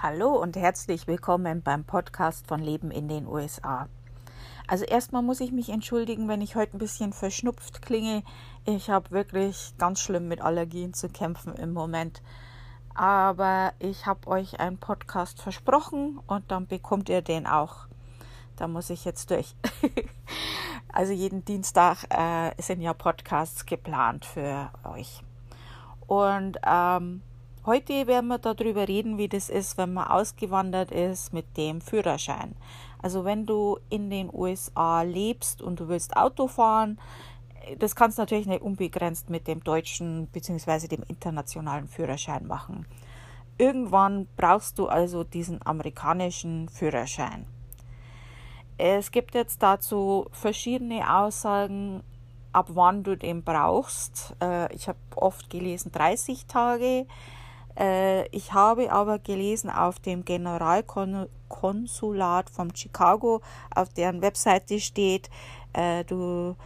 Hallo und herzlich willkommen beim Podcast von Leben in den USA. Also erstmal muss ich mich entschuldigen, wenn ich heute ein bisschen verschnupft klinge. Ich habe wirklich ganz schlimm mit Allergien zu kämpfen im Moment. Aber ich habe euch einen Podcast versprochen und dann bekommt ihr den auch. Da muss ich jetzt durch. also jeden Dienstag äh, sind ja Podcasts geplant für euch. Und ähm, Heute werden wir darüber reden, wie das ist, wenn man ausgewandert ist mit dem Führerschein. Also wenn du in den USA lebst und du willst Auto fahren, das kannst du natürlich nicht unbegrenzt mit dem deutschen bzw. dem internationalen Führerschein machen. Irgendwann brauchst du also diesen amerikanischen Führerschein. Es gibt jetzt dazu verschiedene Aussagen, ab wann du den brauchst. Äh, ich habe oft gelesen 30 Tage. Äh, ich habe aber gelesen auf dem Generalkonsulat von Chicago, auf deren Webseite steht, äh, du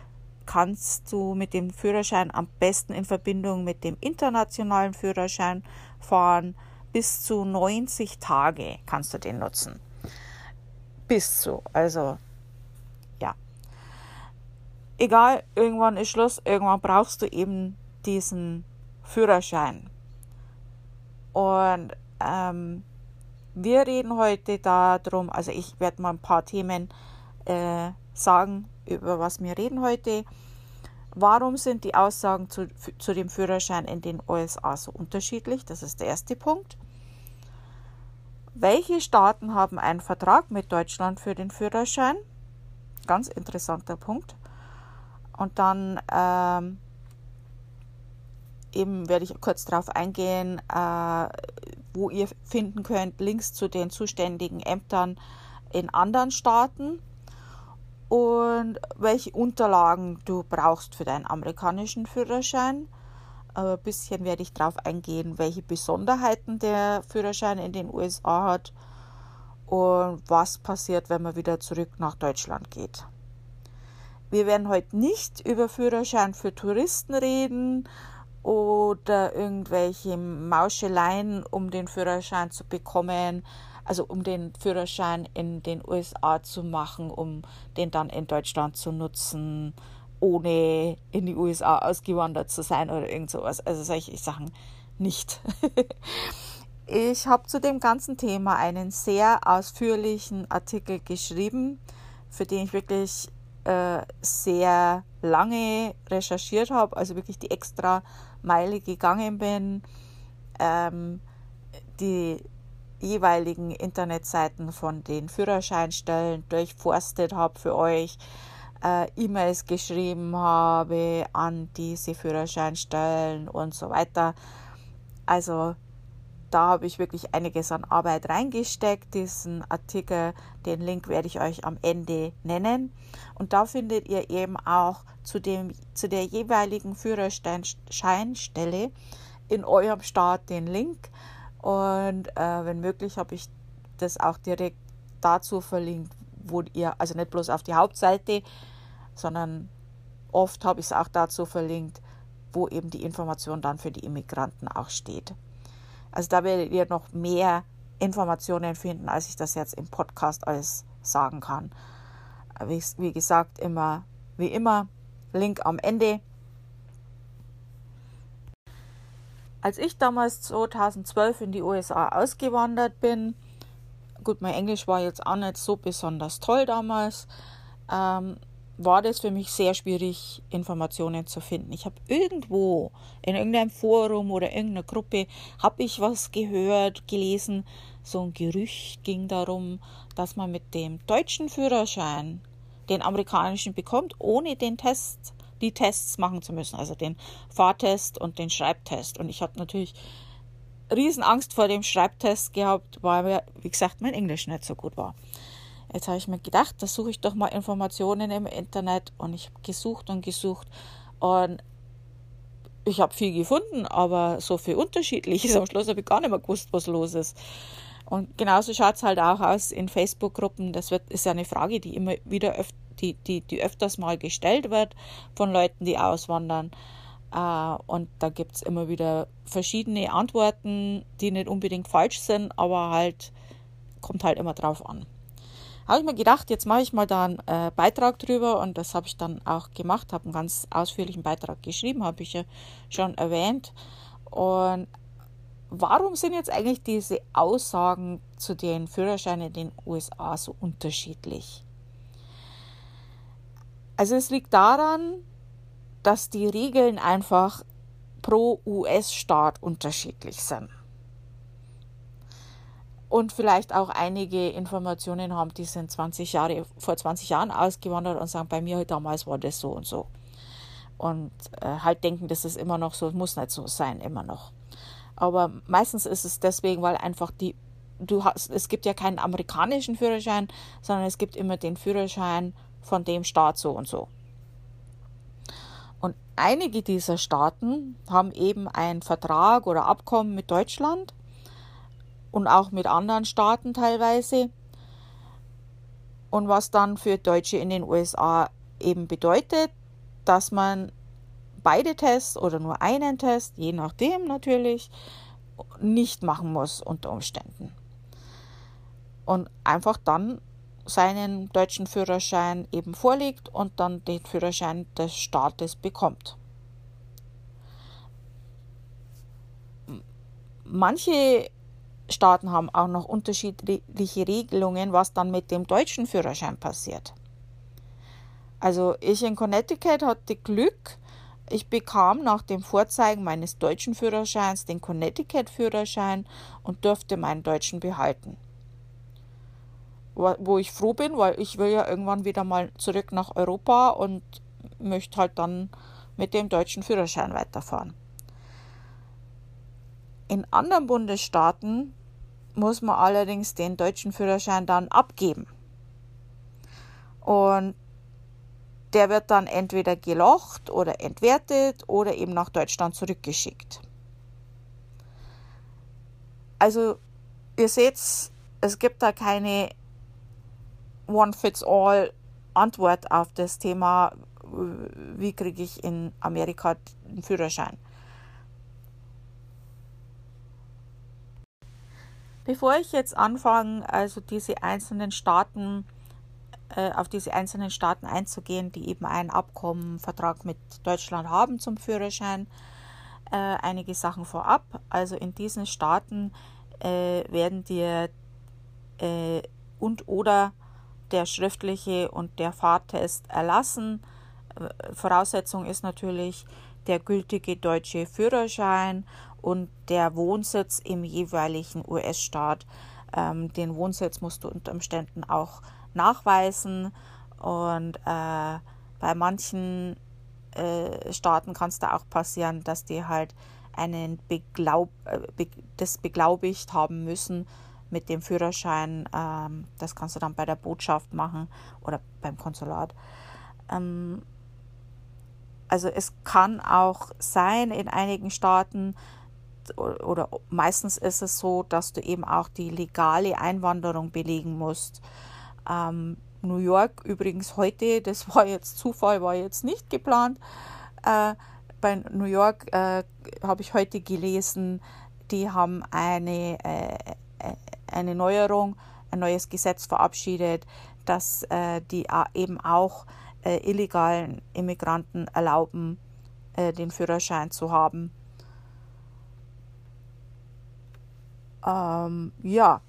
kannst du mit dem Führerschein am besten in Verbindung mit dem internationalen Führerschein fahren. Bis zu 90 Tage kannst du den nutzen. Bis zu, also ja. Egal, irgendwann ist Schluss, irgendwann brauchst du eben diesen Führerschein. Und ähm, wir reden heute darum, also ich werde mal ein paar Themen äh, sagen, über was wir reden heute. Warum sind die Aussagen zu, zu dem Führerschein in den USA so unterschiedlich? Das ist der erste Punkt. Welche Staaten haben einen Vertrag mit Deutschland für den Führerschein? Ganz interessanter Punkt. Und dann ähm, eben werde ich kurz darauf eingehen, äh, wo ihr finden könnt Links zu den zuständigen Ämtern in anderen Staaten und welche Unterlagen du brauchst für deinen amerikanischen Führerschein. Ein bisschen werde ich darauf eingehen, welche Besonderheiten der Führerschein in den USA hat und was passiert, wenn man wieder zurück nach Deutschland geht. Wir werden heute nicht über Führerschein für Touristen reden, oder irgendwelche Mauscheleien, um den Führerschein zu bekommen, also um den Führerschein in den USA zu machen, um den dann in Deutschland zu nutzen, ohne in die USA ausgewandert zu sein oder irgend sowas. Also solche Sachen nicht. ich habe zu dem ganzen Thema einen sehr ausführlichen Artikel geschrieben, für den ich wirklich äh, sehr lange recherchiert habe, also wirklich die extra Meile gegangen bin, ähm, die jeweiligen Internetseiten von den Führerscheinstellen durchforstet habe für euch, äh, E-Mails geschrieben habe an diese Führerscheinstellen und so weiter. Also da habe ich wirklich einiges an Arbeit reingesteckt. Diesen Artikel, den Link werde ich euch am Ende nennen. Und da findet ihr eben auch zu, dem, zu der jeweiligen Führerscheinstelle in eurem Staat den Link. Und äh, wenn möglich, habe ich das auch direkt dazu verlinkt, wo ihr, also nicht bloß auf die Hauptseite, sondern oft habe ich es auch dazu verlinkt, wo eben die Information dann für die Immigranten auch steht. Also da werdet ihr noch mehr Informationen finden, als ich das jetzt im Podcast alles sagen kann. Wie, wie gesagt, immer, wie immer, Link am Ende. Als ich damals 2012 in die USA ausgewandert bin, gut, mein Englisch war jetzt auch nicht so besonders toll damals, ähm, war das für mich sehr schwierig, Informationen zu finden. Ich habe irgendwo in irgendeinem Forum oder irgendeiner Gruppe habe ich was gehört, gelesen. So ein Gerücht ging darum, dass man mit dem deutschen Führerschein den amerikanischen bekommt, ohne den Test, die Tests machen zu müssen, also den Fahrtest und den Schreibtest. Und ich habe natürlich Riesenangst vor dem Schreibtest gehabt, weil, wie gesagt, mein Englisch nicht so gut war. Jetzt habe ich mir gedacht, da suche ich doch mal Informationen im Internet und ich habe gesucht und gesucht und ich habe viel gefunden, aber so viel Unterschiedliches. Am Schluss habe ich gar nicht mehr gewusst, was los ist. Und genauso schaut es halt auch aus in Facebook-Gruppen. Das wird, ist ja eine Frage, die immer wieder öf die, die, die öfters mal gestellt wird von Leuten, die auswandern. Äh, und da gibt es immer wieder verschiedene Antworten, die nicht unbedingt falsch sind, aber halt kommt halt immer drauf an. Habe ich mir gedacht, jetzt mache ich mal da einen äh, Beitrag drüber und das habe ich dann auch gemacht, habe einen ganz ausführlichen Beitrag geschrieben, habe ich ja schon erwähnt. Und warum sind jetzt eigentlich diese Aussagen zu den Führerscheinen in den USA so unterschiedlich? Also es liegt daran, dass die Regeln einfach pro US-Staat unterschiedlich sind. Und vielleicht auch einige Informationen haben, die sind 20 Jahre, vor 20 Jahren ausgewandert und sagen, bei mir damals war das so und so. Und äh, halt denken, das ist immer noch so, muss nicht so sein, immer noch. Aber meistens ist es deswegen, weil einfach die, du hast, es gibt ja keinen amerikanischen Führerschein, sondern es gibt immer den Führerschein von dem Staat so und so. Und einige dieser Staaten haben eben einen Vertrag oder Abkommen mit Deutschland und auch mit anderen Staaten teilweise. Und was dann für Deutsche in den USA eben bedeutet, dass man beide Tests oder nur einen Test, je nachdem natürlich, nicht machen muss unter Umständen. Und einfach dann seinen deutschen Führerschein eben vorlegt und dann den Führerschein des Staates bekommt. Manche Staaten haben auch noch unterschiedliche Regelungen, was dann mit dem deutschen Führerschein passiert. Also ich in Connecticut hatte Glück, ich bekam nach dem Vorzeigen meines deutschen Führerscheins den Connecticut-Führerschein und durfte meinen deutschen behalten wo ich froh bin, weil ich will ja irgendwann wieder mal zurück nach Europa und möchte halt dann mit dem deutschen Führerschein weiterfahren. In anderen Bundesstaaten muss man allerdings den deutschen Führerschein dann abgeben. Und der wird dann entweder gelocht oder entwertet oder eben nach Deutschland zurückgeschickt. Also ihr seht, es gibt da keine One-Fits-All-Antwort auf das Thema, wie kriege ich in Amerika einen Führerschein. Bevor ich jetzt anfange, also diese einzelnen Staaten, äh, auf diese einzelnen Staaten einzugehen, die eben einen Abkommenvertrag mit Deutschland haben zum Führerschein, äh, einige Sachen vorab. Also in diesen Staaten äh, werden dir äh, und oder der schriftliche und der Fahrtest erlassen. Äh, Voraussetzung ist natürlich der gültige deutsche Führerschein und der Wohnsitz im jeweiligen US-Staat. Ähm, den Wohnsitz musst du unter Umständen auch nachweisen und äh, bei manchen äh, Staaten kann es da auch passieren, dass die halt einen Beglaub, äh, be, das beglaubigt haben müssen, mit dem Führerschein. Ähm, das kannst du dann bei der Botschaft machen oder beim Konsulat. Ähm, also es kann auch sein in einigen Staaten oder meistens ist es so, dass du eben auch die legale Einwanderung belegen musst. Ähm, New York übrigens heute, das war jetzt Zufall, war jetzt nicht geplant. Äh, bei New York äh, habe ich heute gelesen, die haben eine äh, eine Neuerung, ein neues Gesetz verabschiedet, das äh, die eben auch äh, illegalen Immigranten erlauben, äh, den Führerschein zu haben. Ähm, ja,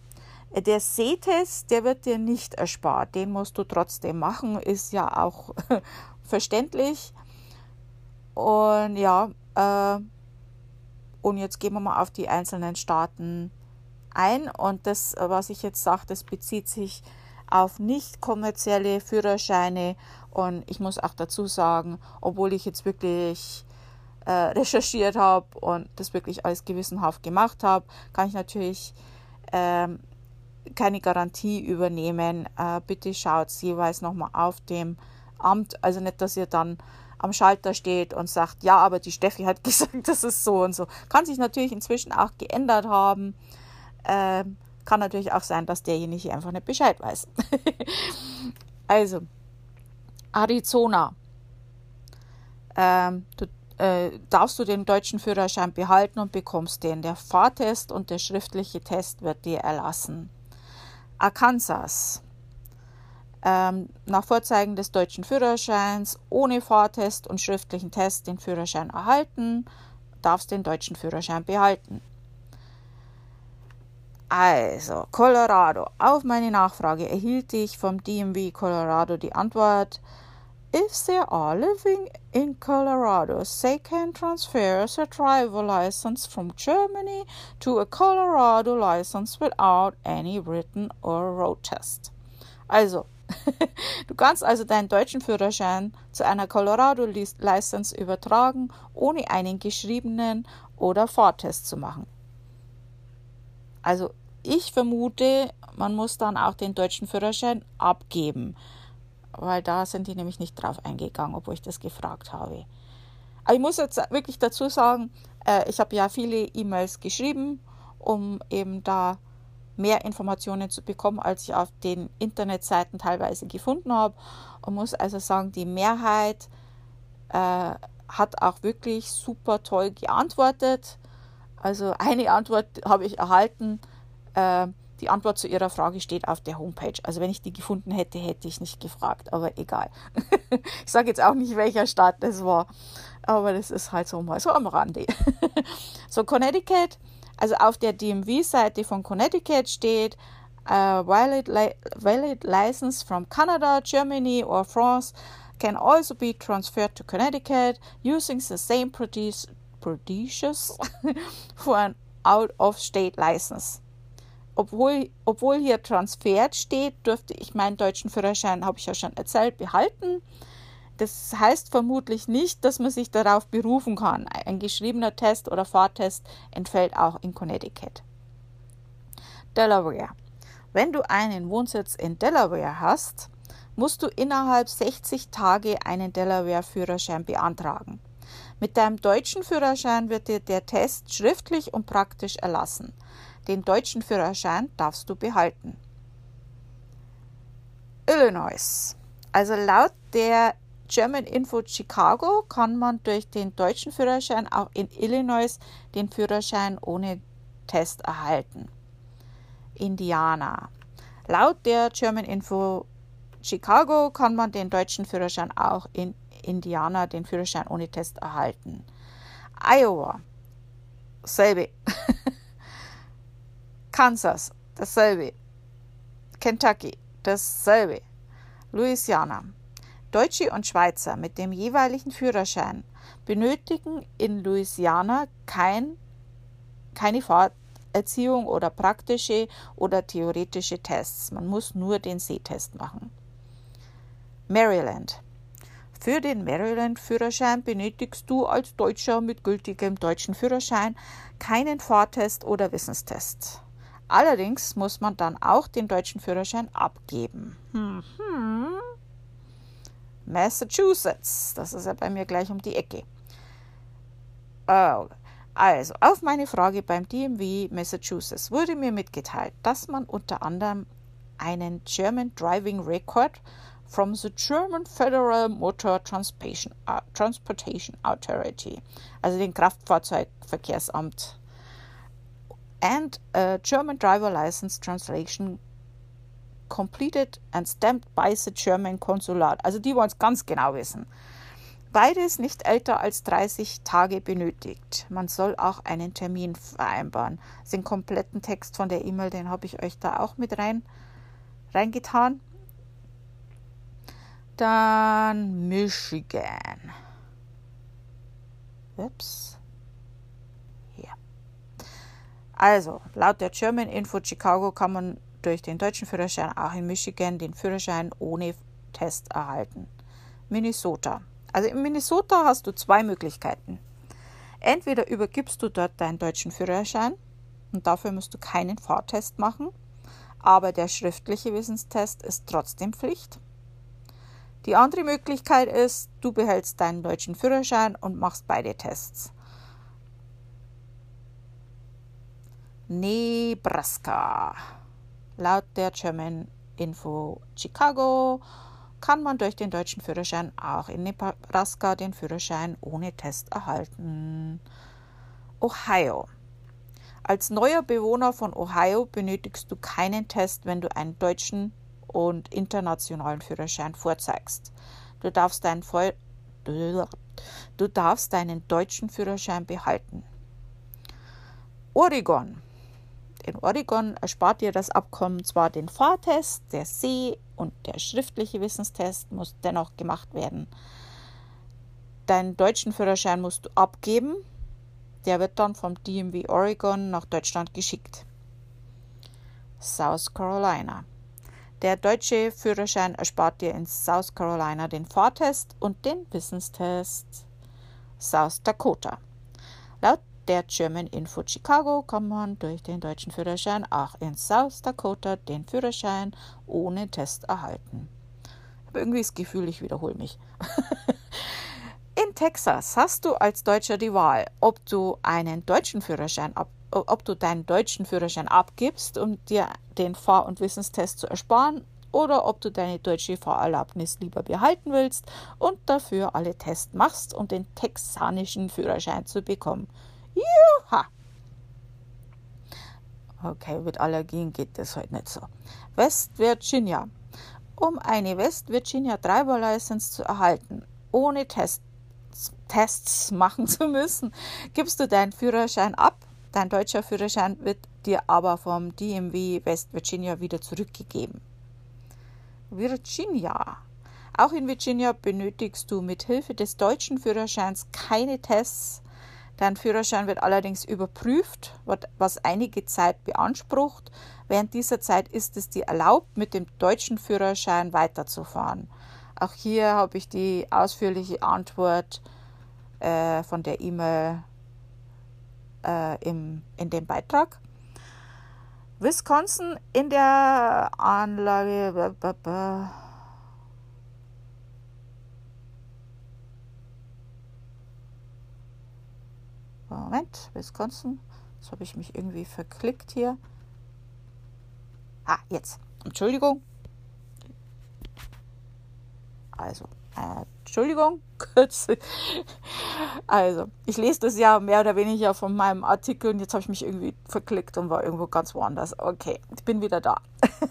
der Sehtest, der wird dir nicht erspart. Den musst du trotzdem machen, ist ja auch verständlich. Und ja, äh, und jetzt gehen wir mal auf die einzelnen Staaten ein. Und das, was ich jetzt sage, das bezieht sich auf nicht kommerzielle Führerscheine. Und ich muss auch dazu sagen, obwohl ich jetzt wirklich äh, recherchiert habe und das wirklich alles gewissenhaft gemacht habe, kann ich natürlich ähm, keine Garantie übernehmen. Äh, bitte schaut jeweils nochmal auf dem Amt. Also nicht, dass ihr dann am Schalter steht und sagt, ja, aber die Steffi hat gesagt, das ist so und so. Kann sich natürlich inzwischen auch geändert haben. Ähm, kann natürlich auch sein, dass derjenige einfach nicht Bescheid weiß. also, Arizona. Ähm, du, äh, darfst du den deutschen Führerschein behalten und bekommst den. Der Fahrtest und der schriftliche Test wird dir erlassen. Arkansas. Ähm, nach Vorzeigen des deutschen Führerscheins ohne Fahrtest und schriftlichen Test den Führerschein erhalten, darfst den deutschen Führerschein behalten. Also, Colorado. Auf meine Nachfrage erhielt ich vom DMV Colorado die Antwort, if they are living in Colorado, they can transfer their driver license from Germany to a Colorado license without any written or road test. Also, du kannst also deinen deutschen Führerschein zu einer Colorado License übertragen, ohne einen geschriebenen oder Fahrtest zu machen. Also ich vermute, man muss dann auch den deutschen Führerschein abgeben, weil da sind die nämlich nicht drauf eingegangen, obwohl ich das gefragt habe. Aber ich muss jetzt wirklich dazu sagen, äh, ich habe ja viele E-Mails geschrieben, um eben da mehr Informationen zu bekommen, als ich auf den Internetseiten teilweise gefunden habe. Und muss also sagen, die Mehrheit äh, hat auch wirklich super toll geantwortet. Also eine Antwort habe ich erhalten, äh, die Antwort zu Ihrer Frage steht auf der Homepage. Also wenn ich die gefunden hätte, hätte ich nicht gefragt, aber egal. ich sage jetzt auch nicht, welcher Staat das war, aber das ist halt so mal so am Rande. so, Connecticut, also auf der DMV-Seite von Connecticut steht, uh, valid, li valid license from Canada, Germany or France can also be transferred to Connecticut using the same procedures for an out-of-state license obwohl, obwohl hier transfert steht, durfte ich meinen deutschen Führerschein, habe ich ja schon erzählt, behalten. Das heißt vermutlich nicht, dass man sich darauf berufen kann. Ein geschriebener Test oder Fahrtest entfällt auch in Connecticut. Delaware. Wenn du einen Wohnsitz in Delaware hast, musst du innerhalb 60 Tage einen Delaware-Führerschein beantragen. Mit deinem deutschen Führerschein wird dir der Test schriftlich und praktisch erlassen. Den deutschen Führerschein darfst du behalten. Illinois. Also laut der German Info Chicago kann man durch den deutschen Führerschein auch in Illinois den Führerschein ohne Test erhalten. Indiana. Laut der German Info Chicago kann man den deutschen Führerschein auch in Indiana den Führerschein ohne Test erhalten. Iowa. Selbe. Kansas, dasselbe. Kentucky, dasselbe. Louisiana. Deutsche und Schweizer mit dem jeweiligen Führerschein benötigen in Louisiana kein, keine Fahrerziehung oder praktische oder theoretische Tests. Man muss nur den Sehtest machen. Maryland. Für den Maryland-Führerschein benötigst du als Deutscher mit gültigem deutschen Führerschein keinen Fahrtest oder Wissenstest. Allerdings muss man dann auch den deutschen Führerschein abgeben. Hm. Massachusetts, das ist ja bei mir gleich um die Ecke. Oh. Also, auf meine Frage beim DMV Massachusetts wurde mir mitgeteilt, dass man unter anderem einen German Driving Record from the German Federal Motor Transportation, Transportation Authority, also den Kraftfahrzeugverkehrsamt and a German driver license translation completed and stamped by the German Konsulat. Also die wollen es ganz genau wissen. Beides nicht älter als 30 Tage benötigt. Man soll auch einen Termin vereinbaren. Den kompletten Text von der E-Mail, den habe ich euch da auch mit rein reingetan. Dann Michigan. Ups. Also, laut der German Info Chicago kann man durch den deutschen Führerschein auch in Michigan den Führerschein ohne Test erhalten. Minnesota. Also in Minnesota hast du zwei Möglichkeiten. Entweder übergibst du dort deinen deutschen Führerschein und dafür musst du keinen Fahrtest machen, aber der schriftliche Wissenstest ist trotzdem Pflicht. Die andere Möglichkeit ist, du behältst deinen deutschen Führerschein und machst beide Tests. Nebraska. Laut der German Info Chicago kann man durch den deutschen Führerschein auch in Nebraska den Führerschein ohne Test erhalten. Ohio. Als neuer Bewohner von Ohio benötigst du keinen Test, wenn du einen deutschen und internationalen Führerschein vorzeigst. Du darfst deinen, du darfst deinen deutschen Führerschein behalten. Oregon. In Oregon erspart dir das Abkommen zwar den Fahrtest, der See- und der schriftliche Wissenstest muss dennoch gemacht werden. Deinen deutschen Führerschein musst du abgeben. Der wird dann vom DMV Oregon nach Deutschland geschickt. South Carolina. Der deutsche Führerschein erspart dir in South Carolina den Fahrtest und den Wissenstest. South Dakota. Laut der German Info Chicago kann man durch den deutschen Führerschein auch in South Dakota den Führerschein ohne Test erhalten. Ich habe irgendwie das Gefühl, ich wiederhole mich. in Texas hast du als Deutscher die Wahl, ob du einen deutschen Führerschein ab, ob du deinen deutschen Führerschein abgibst, um dir den Fahr- und Wissenstest zu ersparen, oder ob du deine deutsche Fahrerlaubnis lieber behalten willst und dafür alle Tests machst, um den texanischen Führerschein zu bekommen. Juha! Okay, mit Allergien geht das heute nicht so. West Virginia. Um eine West Virginia Driver License zu erhalten, ohne Tests, Tests machen zu müssen, gibst du deinen Führerschein ab. Dein deutscher Führerschein wird dir aber vom DMV West Virginia wieder zurückgegeben. Virginia. Auch in Virginia benötigst du mit Hilfe des deutschen Führerscheins keine Tests Dein Führerschein wird allerdings überprüft, was einige Zeit beansprucht. Während dieser Zeit ist es dir erlaubt, mit dem deutschen Führerschein weiterzufahren. Auch hier habe ich die ausführliche Antwort äh, von der E-Mail äh, in dem Beitrag. Wisconsin in der Anlage. Moment, Wisconsin. Jetzt habe ich mich irgendwie verklickt hier. Ah, jetzt. Entschuldigung. Also, äh, Entschuldigung, kurz. Also, ich lese das ja mehr oder weniger von meinem Artikel und jetzt habe ich mich irgendwie verklickt und war irgendwo ganz woanders. Okay, ich bin wieder da.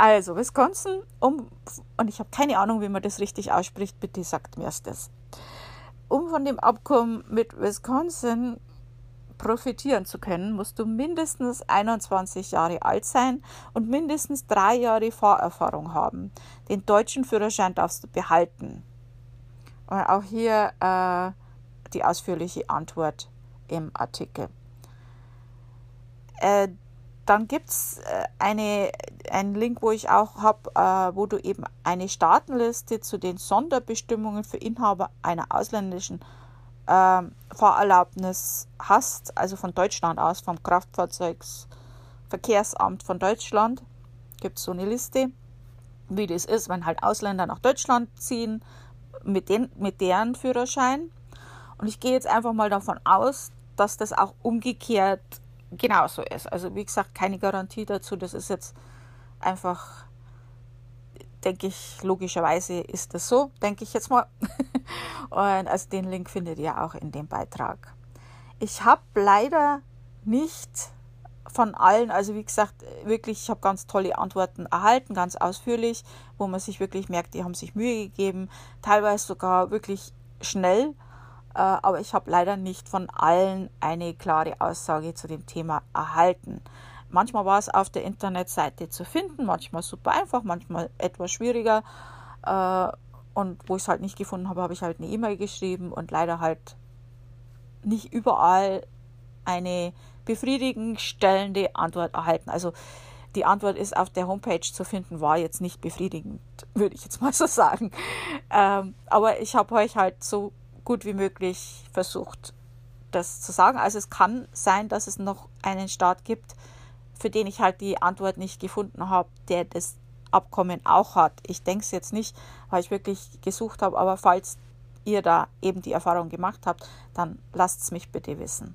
Also, Wisconsin, um, und ich habe keine Ahnung, wie man das richtig ausspricht, bitte sagt mir das um von dem Abkommen mit Wisconsin profitieren zu können, musst du mindestens 21 Jahre alt sein und mindestens drei Jahre Fahrerfahrung haben. Den deutschen Führerschein darfst du behalten. Und auch hier äh, die ausführliche Antwort im Artikel. Äh, dann gibt es äh, eine, einen Link, wo ich auch habe, äh, wo du eben eine Staatenliste zu den Sonderbestimmungen für Inhaber einer ausländischen äh, Fahrerlaubnis hast, also von Deutschland aus, vom Kraftfahrzeugsverkehrsamt von Deutschland. Gibt es so eine Liste, wie das ist, wenn halt Ausländer nach Deutschland ziehen mit, den, mit deren Führerschein. Und ich gehe jetzt einfach mal davon aus, dass das auch umgekehrt genauso ist. Also wie gesagt, keine Garantie dazu. Das ist jetzt einfach, denke ich, logischerweise ist das so, denke ich jetzt mal. Und also den Link findet ihr auch in dem Beitrag. Ich habe leider nicht von allen, also wie gesagt, wirklich, ich habe ganz tolle Antworten erhalten, ganz ausführlich, wo man sich wirklich merkt, die haben sich Mühe gegeben, teilweise sogar wirklich schnell aber ich habe leider nicht von allen eine klare Aussage zu dem Thema erhalten. Manchmal war es auf der Internetseite zu finden, manchmal super einfach, manchmal etwas schwieriger. Äh, und wo ich es halt nicht gefunden habe, habe ich halt eine E-Mail geschrieben und leider halt nicht überall eine befriedigend stellende Antwort erhalten. Also die Antwort ist auf der Homepage zu finden, war jetzt nicht befriedigend, würde ich jetzt mal so sagen. Ähm, aber ich habe euch halt so gut wie möglich versucht, das zu sagen. Also es kann sein, dass es noch einen Staat gibt, für den ich halt die Antwort nicht gefunden habe, der das Abkommen auch hat. Ich denke es jetzt nicht, weil ich wirklich gesucht habe, aber falls ihr da eben die Erfahrung gemacht habt, dann lasst es mich bitte wissen.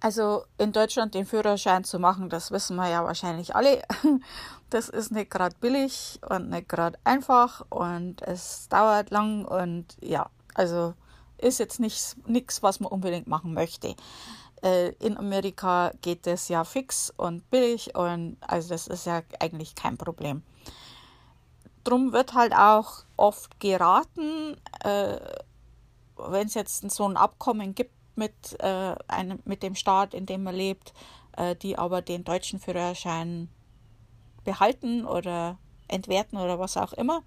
Also in Deutschland den Führerschein zu machen, das wissen wir ja wahrscheinlich alle. Das ist nicht gerade billig und nicht gerade einfach und es dauert lang und ja, also ist jetzt nichts, was man unbedingt machen möchte. Äh, in Amerika geht das ja fix und billig und also das ist ja eigentlich kein Problem. Drum wird halt auch oft geraten, äh, wenn es jetzt so ein Abkommen gibt mit, äh, einem, mit dem Staat, in dem man lebt, äh, die aber den deutschen Führerschein behalten oder entwerten oder was auch immer,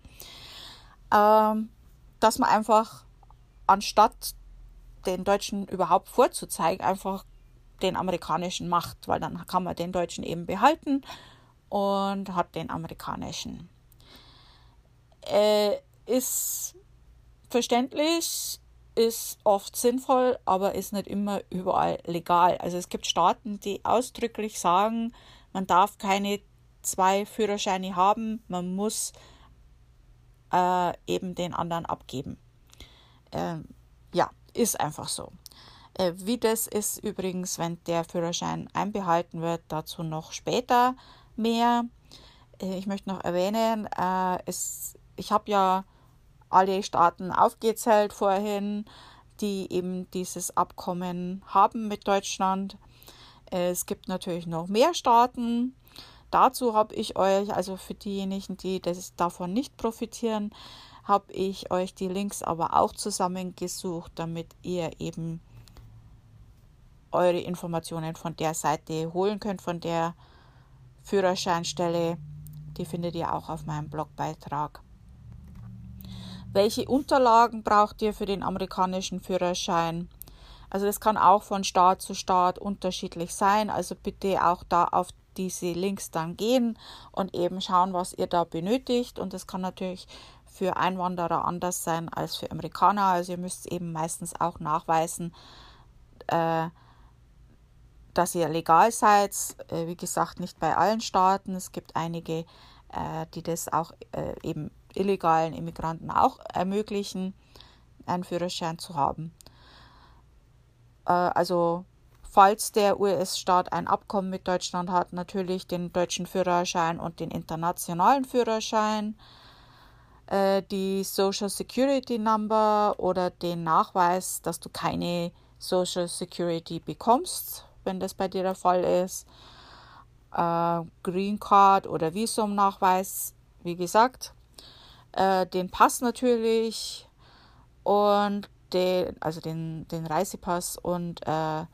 ähm, dass man einfach anstatt den Deutschen überhaupt vorzuzeigen, einfach den amerikanischen macht, weil dann kann man den Deutschen eben behalten und hat den amerikanischen. Äh, ist verständlich, ist oft sinnvoll, aber ist nicht immer überall legal. Also es gibt Staaten, die ausdrücklich sagen, man darf keine zwei Führerscheine haben, man muss äh, eben den anderen abgeben. Ähm, ja, ist einfach so. Äh, wie das ist übrigens, wenn der Führerschein einbehalten wird, dazu noch später mehr. Äh, ich möchte noch erwähnen, äh, es, ich habe ja alle Staaten aufgezählt vorhin, die eben dieses Abkommen haben mit Deutschland. Es gibt natürlich noch mehr Staaten. Dazu habe ich euch, also für diejenigen, die das davon nicht profitieren, habe ich euch die Links aber auch zusammengesucht, damit ihr eben eure Informationen von der Seite holen könnt, von der Führerscheinstelle. Die findet ihr auch auf meinem Blogbeitrag. Welche Unterlagen braucht ihr für den amerikanischen Führerschein? Also das kann auch von Staat zu Staat unterschiedlich sein. Also bitte auch da auf diese Links dann gehen und eben schauen, was ihr da benötigt. Und das kann natürlich für Einwanderer anders sein als für Amerikaner. Also ihr müsst eben meistens auch nachweisen, äh, dass ihr legal seid. Äh, wie gesagt, nicht bei allen Staaten. Es gibt einige, äh, die das auch äh, eben illegalen Immigranten auch ermöglichen, einen Führerschein zu haben. Äh, also falls der US-Staat ein Abkommen mit Deutschland hat, natürlich den deutschen Führerschein und den internationalen Führerschein, äh, die Social Security Number oder den Nachweis, dass du keine Social Security bekommst, wenn das bei dir der Fall ist. Äh, Green Card oder Visumnachweis, wie gesagt äh, den Pass natürlich und den, also den, den Reisepass und äh,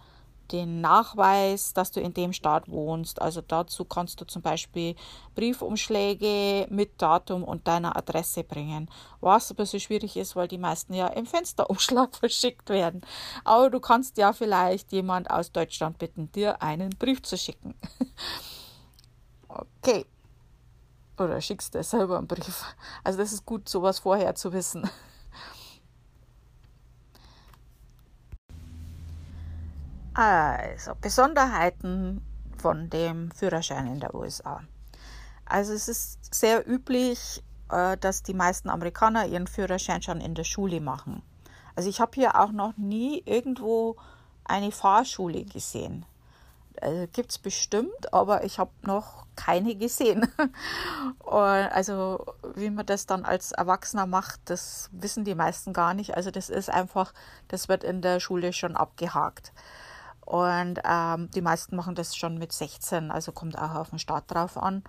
den Nachweis, dass du in dem Staat wohnst. Also dazu kannst du zum Beispiel Briefumschläge mit Datum und deiner Adresse bringen. Was ein bisschen schwierig ist, weil die meisten ja im Fensterumschlag verschickt werden. Aber du kannst ja vielleicht jemand aus Deutschland bitten, dir einen Brief zu schicken. okay oder schickst dir selber einen Brief. Also das ist gut, sowas vorher zu wissen. Also Besonderheiten von dem Führerschein in der USA. Also es ist sehr üblich, äh, dass die meisten Amerikaner ihren Führerschein schon in der Schule machen. Also ich habe hier auch noch nie irgendwo eine Fahrschule gesehen äh, gibt es bestimmt, aber ich habe noch keine gesehen. also wie man das dann als Erwachsener macht, das wissen die meisten gar nicht. Also das ist einfach, das wird in der Schule schon abgehakt. Und ähm, die meisten machen das schon mit 16, also kommt auch auf den Start drauf an.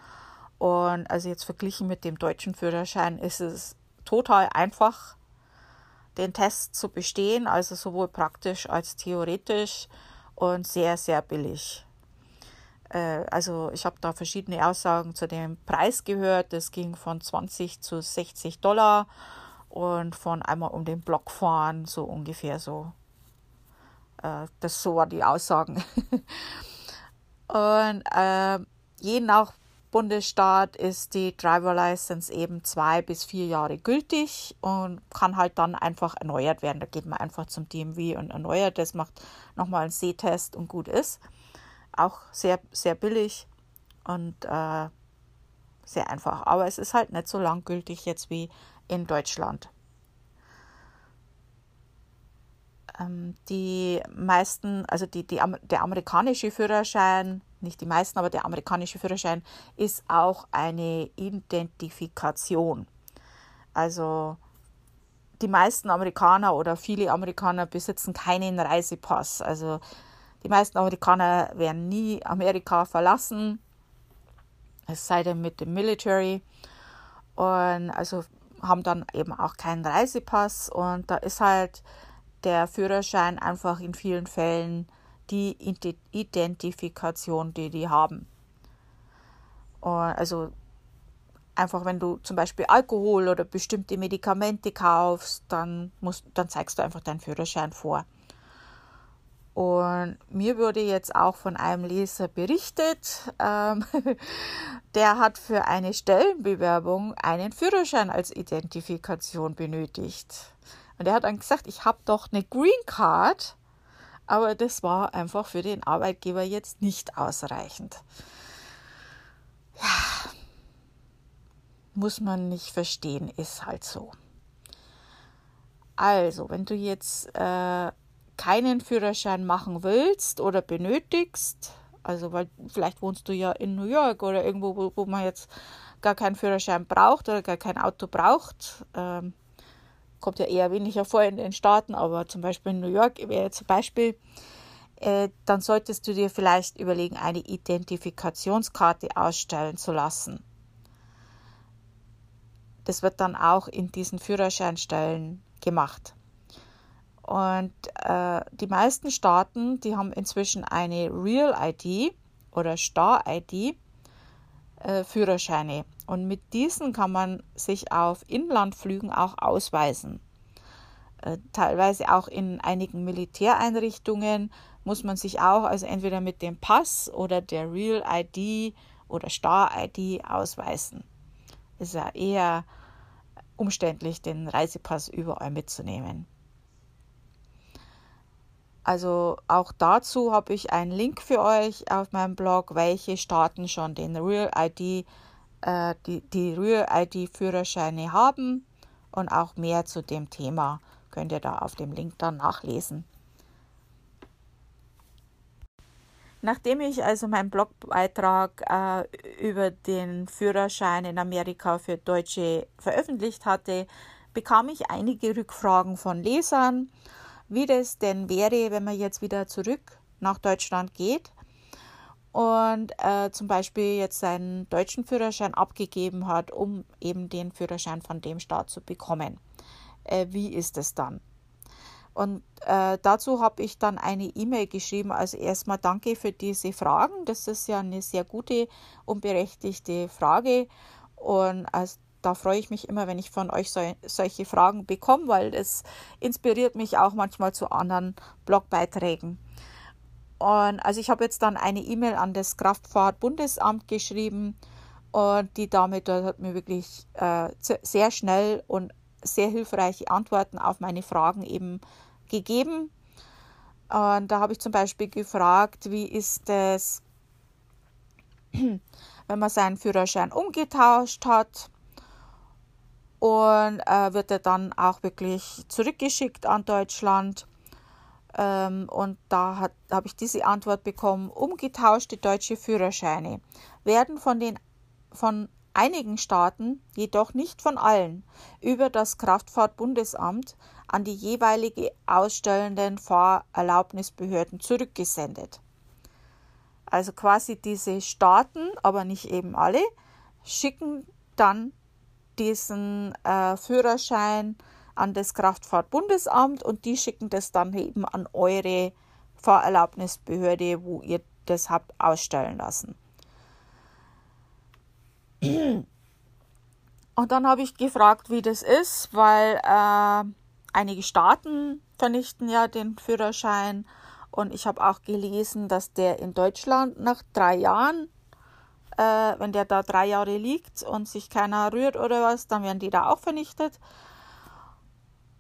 Und also jetzt verglichen mit dem deutschen Führerschein ist es total einfach, den Test zu bestehen, also sowohl praktisch als theoretisch und sehr, sehr billig. Äh, also ich habe da verschiedene Aussagen zu dem Preis gehört. Das ging von 20 zu 60 Dollar und von einmal um den Block fahren, so ungefähr so. Äh, das so waren die Aussagen. und äh, je nach Bundesstaat ist die Driver License eben zwei bis vier Jahre gültig und kann halt dann einfach erneuert werden. Da geht man einfach zum DMV und erneuert das, macht nochmal einen Sehtest und gut ist. Auch sehr, sehr billig und äh, sehr einfach. Aber es ist halt nicht so langgültig jetzt wie in Deutschland. ähm, die meisten, also die, die, der amerikanische Führerschein, nicht die meisten, aber der amerikanische Führerschein ist auch eine Identifikation. Also die meisten Amerikaner oder viele Amerikaner besitzen keinen Reisepass. Also die meisten Amerikaner werden nie Amerika verlassen, es sei denn mit dem Military. Und also haben dann eben auch keinen Reisepass. Und da ist halt der Führerschein einfach in vielen Fällen die Identifikation, die die haben. Also einfach, wenn du zum Beispiel Alkohol oder bestimmte Medikamente kaufst, dann, musst, dann zeigst du einfach deinen Führerschein vor. Und mir wurde jetzt auch von einem Leser berichtet, ähm, der hat für eine Stellenbewerbung einen Führerschein als Identifikation benötigt. Und er hat dann gesagt, ich habe doch eine Green Card, aber das war einfach für den Arbeitgeber jetzt nicht ausreichend. Ja, muss man nicht verstehen, ist halt so. Also, wenn du jetzt äh, keinen Führerschein machen willst oder benötigst, also weil vielleicht wohnst du ja in New York oder irgendwo, wo, wo man jetzt gar keinen Führerschein braucht oder gar kein Auto braucht, ähm, kommt ja eher weniger vor in den Staaten, aber zum Beispiel in New York wäre ein Beispiel, äh, dann solltest du dir vielleicht überlegen, eine Identifikationskarte ausstellen zu lassen. Das wird dann auch in diesen Führerscheinstellen gemacht. Und äh, die meisten Staaten, die haben inzwischen eine Real ID oder Star ID äh, Führerscheine. Und mit diesen kann man sich auf Inlandflügen auch ausweisen. Äh, teilweise auch in einigen Militäreinrichtungen muss man sich auch also entweder mit dem Pass oder der Real ID oder Star ID ausweisen. Ist ja eher umständlich, den Reisepass überall mitzunehmen. Also auch dazu habe ich einen Link für euch auf meinem Blog, welche Staaten schon den Real ID, äh, die, die Real ID Führerscheine haben und auch mehr zu dem Thema könnt ihr da auf dem Link dann nachlesen. Nachdem ich also meinen Blogbeitrag äh, über den Führerschein in Amerika für Deutsche veröffentlicht hatte, bekam ich einige Rückfragen von Lesern wie das denn wäre, wenn man jetzt wieder zurück nach Deutschland geht und äh, zum Beispiel jetzt seinen deutschen Führerschein abgegeben hat, um eben den Führerschein von dem Staat zu bekommen. Äh, wie ist es dann? Und äh, dazu habe ich dann eine E-Mail geschrieben. Also erstmal danke für diese Fragen. Das ist ja eine sehr gute und berechtigte Frage. Und als da freue ich mich immer, wenn ich von euch so, solche Fragen bekomme, weil es inspiriert mich auch manchmal zu anderen Blogbeiträgen. Und also ich habe jetzt dann eine E-Mail an das Kraftfahrtbundesamt geschrieben und die Dame dort hat mir wirklich äh, sehr schnell und sehr hilfreiche Antworten auf meine Fragen eben gegeben. Und da habe ich zum Beispiel gefragt, wie ist es, wenn man seinen Führerschein umgetauscht hat und äh, wird er dann auch wirklich zurückgeschickt an Deutschland. Ähm, und da habe ich diese Antwort bekommen, umgetauschte deutsche Führerscheine werden von, den, von einigen Staaten, jedoch nicht von allen, über das Kraftfahrtbundesamt an die jeweilige ausstellenden Fahrerlaubnisbehörden zurückgesendet. Also quasi diese Staaten, aber nicht eben alle, schicken dann diesen äh, Führerschein an das Kraftfahrtbundesamt und die schicken das dann eben an eure Fahrerlaubnisbehörde, wo ihr das habt ausstellen lassen. Und dann habe ich gefragt, wie das ist, weil äh, einige Staaten vernichten ja den Führerschein und ich habe auch gelesen, dass der in Deutschland nach drei Jahren äh, wenn der da drei Jahre liegt und sich keiner rührt oder was, dann werden die da auch vernichtet.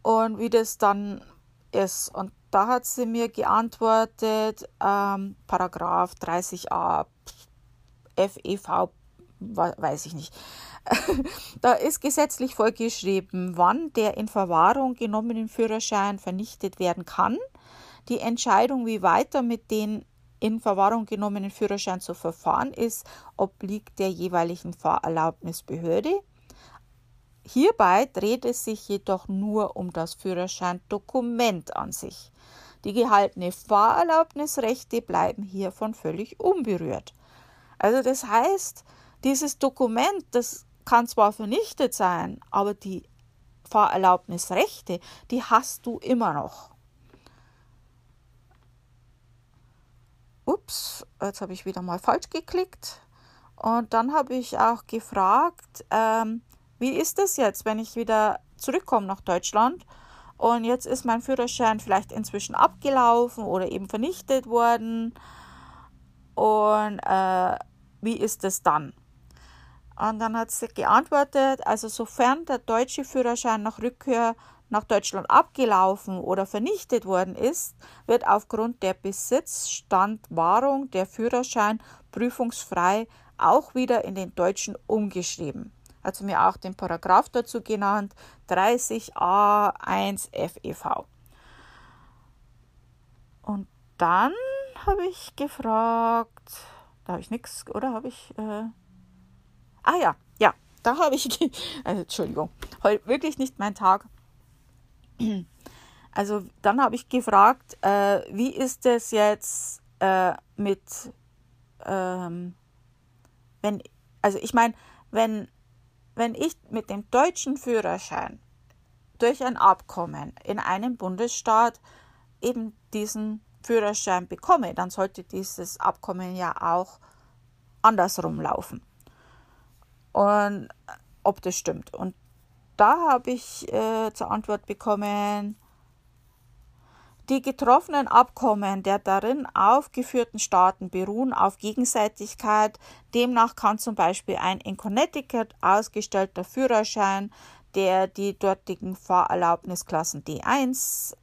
Und wie das dann ist. Und da hat sie mir geantwortet, ähm, Paragraph 30a FEV weiß ich nicht. da ist gesetzlich vorgeschrieben, wann der in Verwahrung genommenen Führerschein vernichtet werden kann. Die Entscheidung, wie weiter mit den in Verwahrung genommenen Führerschein zu verfahren ist, obliegt der jeweiligen Fahrerlaubnisbehörde. Hierbei dreht es sich jedoch nur um das Führerscheindokument an sich. Die gehaltenen Fahrerlaubnisrechte bleiben hiervon völlig unberührt. Also das heißt, dieses Dokument, das kann zwar vernichtet sein, aber die Fahrerlaubnisrechte, die hast du immer noch. Ups, jetzt habe ich wieder mal falsch geklickt. Und dann habe ich auch gefragt, ähm, wie ist es jetzt, wenn ich wieder zurückkomme nach Deutschland und jetzt ist mein Führerschein vielleicht inzwischen abgelaufen oder eben vernichtet worden und äh, wie ist es dann? Und dann hat sie geantwortet, also sofern der deutsche Führerschein nach Rückkehr nach Deutschland abgelaufen oder vernichtet worden ist, wird aufgrund der Besitzstandwahrung der Führerschein prüfungsfrei auch wieder in den deutschen umgeschrieben. Also mir auch den Paragraph dazu genannt, 30a1 FEV. Und dann habe ich gefragt, da habe ich nichts, oder habe ich. Äh, ah ja, ja, da habe ich. Also, Entschuldigung, heute wirklich nicht mein Tag. Also dann habe ich gefragt, äh, wie ist es jetzt äh, mit, ähm, wenn, also ich meine, wenn, wenn ich mit dem deutschen Führerschein durch ein Abkommen in einem Bundesstaat eben diesen Führerschein bekomme, dann sollte dieses Abkommen ja auch andersrum laufen. Und ob das stimmt. Und da habe ich äh, zur Antwort bekommen, die getroffenen Abkommen der darin aufgeführten Staaten beruhen auf Gegenseitigkeit. Demnach kann zum Beispiel ein in Connecticut ausgestellter Führerschein, der die dortigen Fahrerlaubnisklassen D1,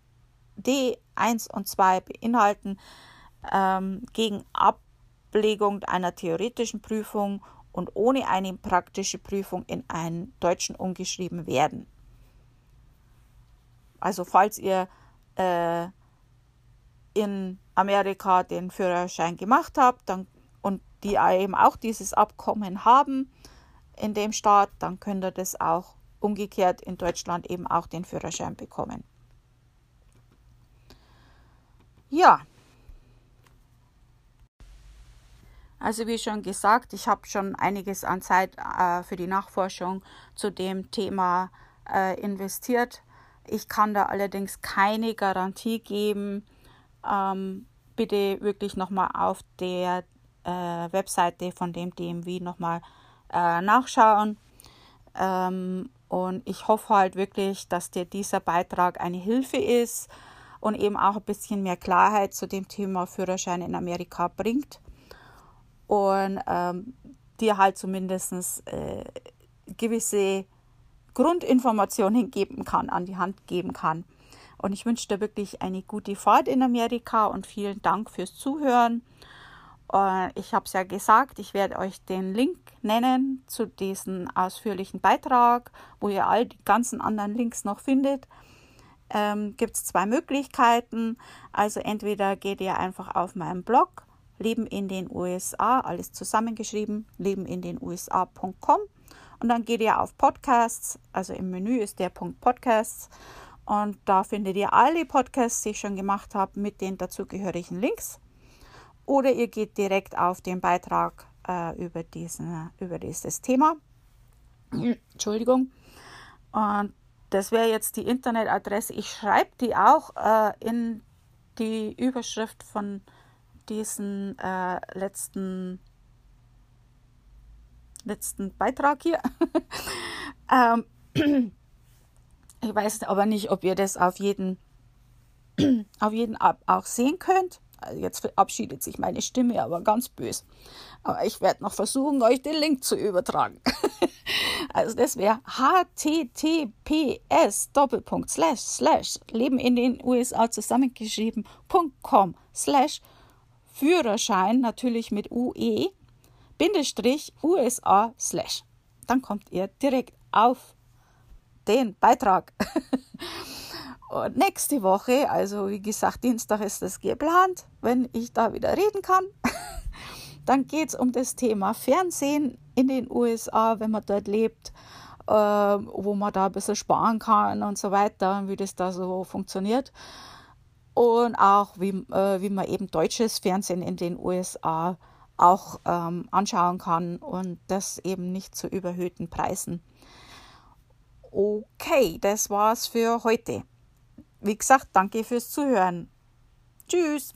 D1 und 2 beinhalten, ähm, gegen Ablegung einer theoretischen Prüfung und ohne eine praktische Prüfung in einen Deutschen umgeschrieben werden. Also falls ihr äh, in Amerika den Führerschein gemacht habt dann, und die eben auch dieses Abkommen haben in dem Staat, dann könnt ihr das auch umgekehrt in Deutschland eben auch den Führerschein bekommen. Ja. Also wie schon gesagt, ich habe schon einiges an Zeit äh, für die Nachforschung zu dem Thema äh, investiert. Ich kann da allerdings keine Garantie geben. Ähm, bitte wirklich nochmal auf der äh, Webseite von dem DMW nochmal äh, nachschauen. Ähm, und ich hoffe halt wirklich, dass dir dieser Beitrag eine Hilfe ist und eben auch ein bisschen mehr Klarheit zu dem Thema Führerschein in Amerika bringt und ähm, dir halt zumindest äh, gewisse Grundinformationen geben kann, an die Hand geben kann. Und ich wünsche dir wirklich eine gute Fahrt in Amerika und vielen Dank fürs Zuhören. Und ich habe es ja gesagt, ich werde euch den Link nennen zu diesem ausführlichen Beitrag, wo ihr all die ganzen anderen Links noch findet ähm, gibt es zwei Möglichkeiten. Also entweder geht ihr einfach auf meinen Blog Leben in den USA, alles zusammengeschrieben, leben in den USA.com und dann geht ihr auf Podcasts, also im Menü ist der Punkt Podcasts und da findet ihr alle Podcasts, die ich schon gemacht habe, mit den dazugehörigen Links. Oder ihr geht direkt auf den Beitrag äh, über, diesen, über dieses Thema. Entschuldigung. Und das wäre jetzt die Internetadresse. Ich schreibe die auch äh, in die Überschrift von diesem äh, letzten, letzten Beitrag hier. ähm, ich weiß aber nicht, ob ihr das auf jeden, auf jeden auch sehen könnt. Also jetzt verabschiedet sich meine Stimme aber ganz böse. Aber ich werde noch versuchen, euch den Link zu übertragen. also das wäre https Doppelpunkt slash slash Leben in den USA zusammengeschrieben.com slash Führerschein natürlich mit UE Bindestrich USA slash. Dann kommt ihr direkt auf den Beitrag. Und nächste Woche, also wie gesagt, Dienstag ist das geplant, wenn ich da wieder reden kann. Dann geht es um das Thema Fernsehen in den USA, wenn man dort lebt, äh, wo man da ein bisschen sparen kann und so weiter, wie das da so funktioniert. Und auch, wie, äh, wie man eben deutsches Fernsehen in den USA auch ähm, anschauen kann und das eben nicht zu überhöhten Preisen. Okay, das war's für heute. Wie gesagt, danke fürs Zuhören. Tschüss.